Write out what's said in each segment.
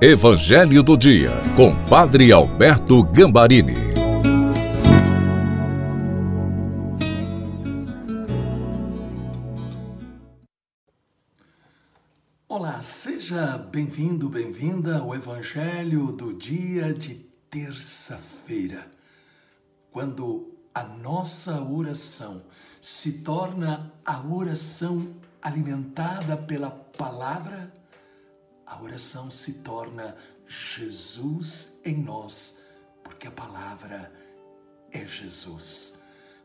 Evangelho do Dia, com Padre Alberto Gambarini. Olá, seja bem-vindo, bem-vinda ao Evangelho do dia de terça-feira, quando a nossa oração se torna a oração alimentada pela palavra a oração se torna Jesus em nós, porque a palavra é Jesus.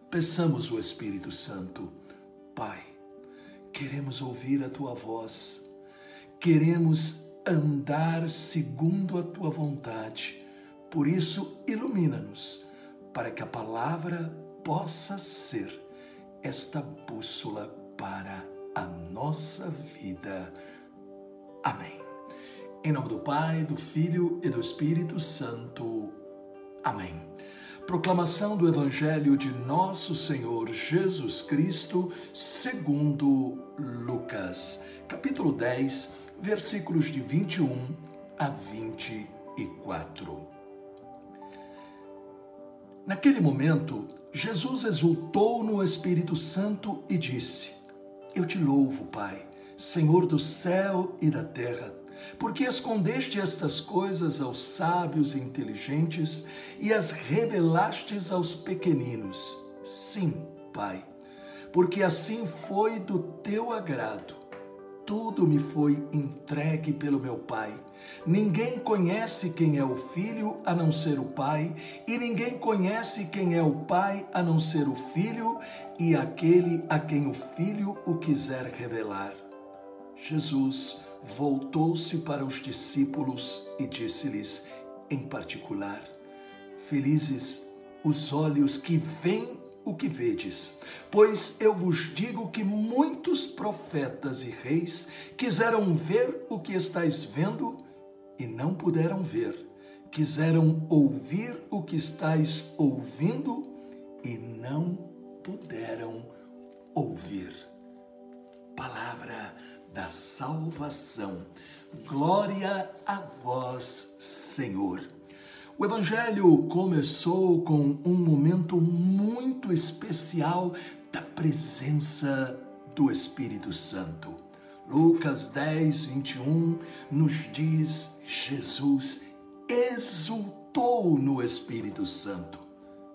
Peçamos o Espírito Santo, Pai, queremos ouvir a tua voz, queremos andar segundo a tua vontade. Por isso, ilumina-nos, para que a palavra possa ser esta bússola para a nossa vida. Amém. Em nome do Pai, do Filho e do Espírito Santo. Amém. Proclamação do Evangelho de Nosso Senhor Jesus Cristo, segundo Lucas, capítulo 10, versículos de 21 a 24. Naquele momento, Jesus exultou no Espírito Santo e disse: Eu te louvo, Pai, Senhor do céu e da terra porque escondeste estas coisas aos sábios e inteligentes e as revelastes aos pequeninos. Sim, Pai, porque assim foi do teu agrado. Tudo me foi entregue pelo meu Pai. Ninguém conhece quem é o Filho a não ser o Pai, e ninguém conhece quem é o Pai a não ser o Filho e aquele a quem o Filho o quiser revelar. Jesus voltou-se para os discípulos e disse-lhes, em particular: Felizes os olhos que veem o que vedes, pois eu vos digo que muitos profetas e reis quiseram ver o que estáis vendo e não puderam ver, quiseram ouvir o que estáis ouvindo e não puderam ouvir. Palavra da salvação. Glória a vós, Senhor. O Evangelho começou com um momento muito especial da presença do Espírito Santo. Lucas 10, 21 nos diz: Jesus exultou no Espírito Santo.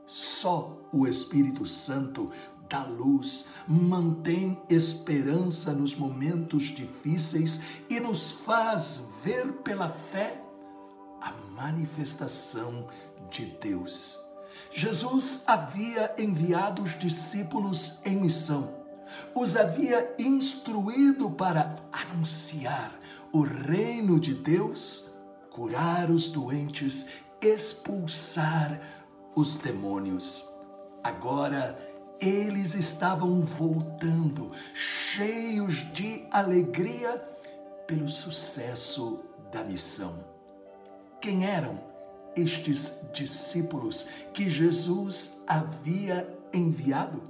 Só o Espírito Santo dá luz, mantém esperança nos momentos difíceis e nos faz ver pela fé a manifestação de Deus. Jesus havia enviado os discípulos em missão, os havia instruído para anunciar o reino de Deus, curar os doentes, expulsar os demônios. Agora, eles estavam voltando, cheios de alegria pelo sucesso da missão. Quem eram estes discípulos que Jesus havia enviado?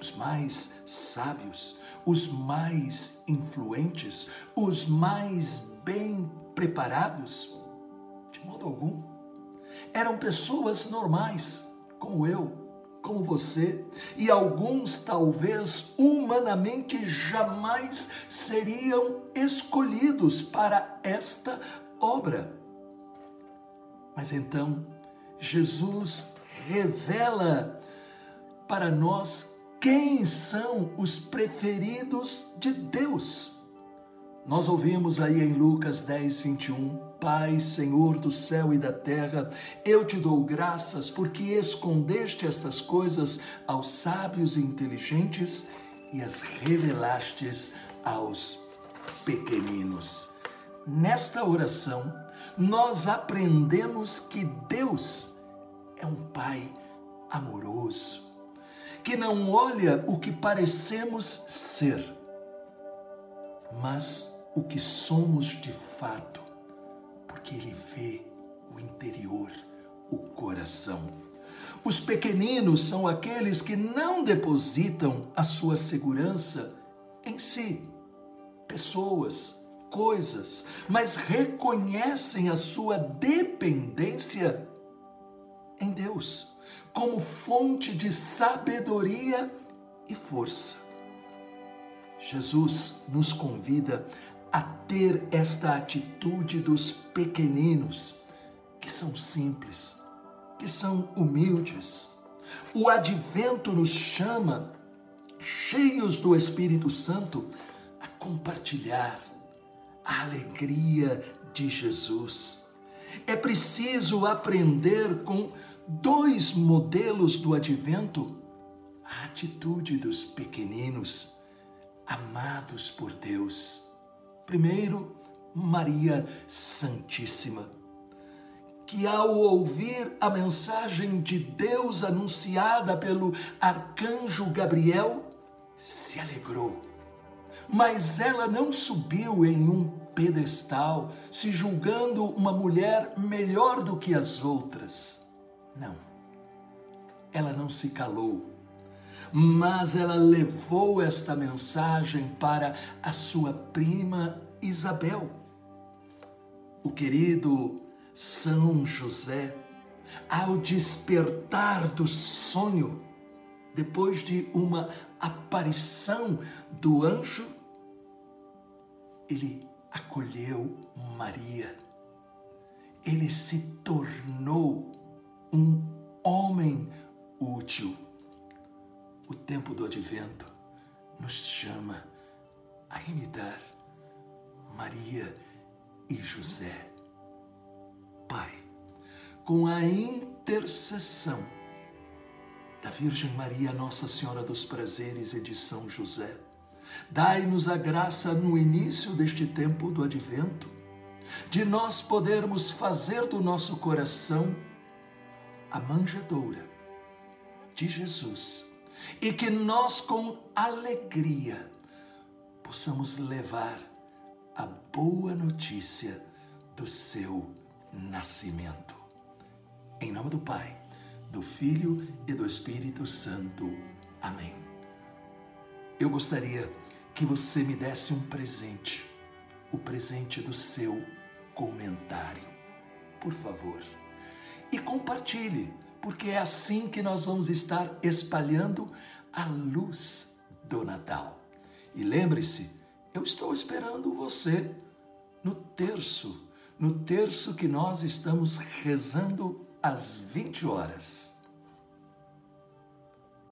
Os mais sábios, os mais influentes, os mais bem preparados? De modo algum. Eram pessoas normais, como eu, como você, e alguns talvez humanamente jamais seriam escolhidos para esta obra. Mas então, Jesus revela para nós quem são os preferidos de Deus. Nós ouvimos aí em Lucas 10, 21, Pai, Senhor do céu e da terra, eu te dou graças porque escondeste estas coisas aos sábios e inteligentes e as revelastes aos pequeninos. Nesta oração, nós aprendemos que Deus é um Pai amoroso, que não olha o que parecemos ser, mas o que somos de fato, porque Ele vê o interior, o coração. Os pequeninos são aqueles que não depositam a sua segurança em si, pessoas, coisas, mas reconhecem a sua dependência em Deus como fonte de sabedoria e força. Jesus nos convida a ter esta atitude dos pequeninos, que são simples, que são humildes. O advento nos chama, cheios do Espírito Santo, a compartilhar a alegria de Jesus. É preciso aprender com dois modelos do advento a atitude dos pequeninos amados por Deus. Primeiro, Maria Santíssima, que ao ouvir a mensagem de Deus anunciada pelo arcanjo Gabriel, se alegrou. Mas ela não subiu em um pedestal, se julgando uma mulher melhor do que as outras. Não. Ela não se calou mas ela levou esta mensagem para a sua prima Isabel. O querido São José, ao despertar do sonho, depois de uma aparição do anjo, ele acolheu Maria. Ele se tornou um homem útil o tempo do advento nos chama a imitar Maria e José. Pai, com a intercessão da Virgem Maria, Nossa Senhora dos Prazeres e de São José, dai-nos a graça no início deste tempo do advento, de nós podermos fazer do nosso coração a manjedoura de Jesus e que nós, com alegria, possamos levar a boa notícia do seu nascimento. Em nome do Pai, do Filho e do Espírito Santo. Amém. Eu gostaria que você me desse um presente, o presente do seu comentário. Por favor. E compartilhe porque é assim que nós vamos estar espalhando a luz do Natal. E lembre-se, eu estou esperando você no terço, no terço que nós estamos rezando às 20 horas.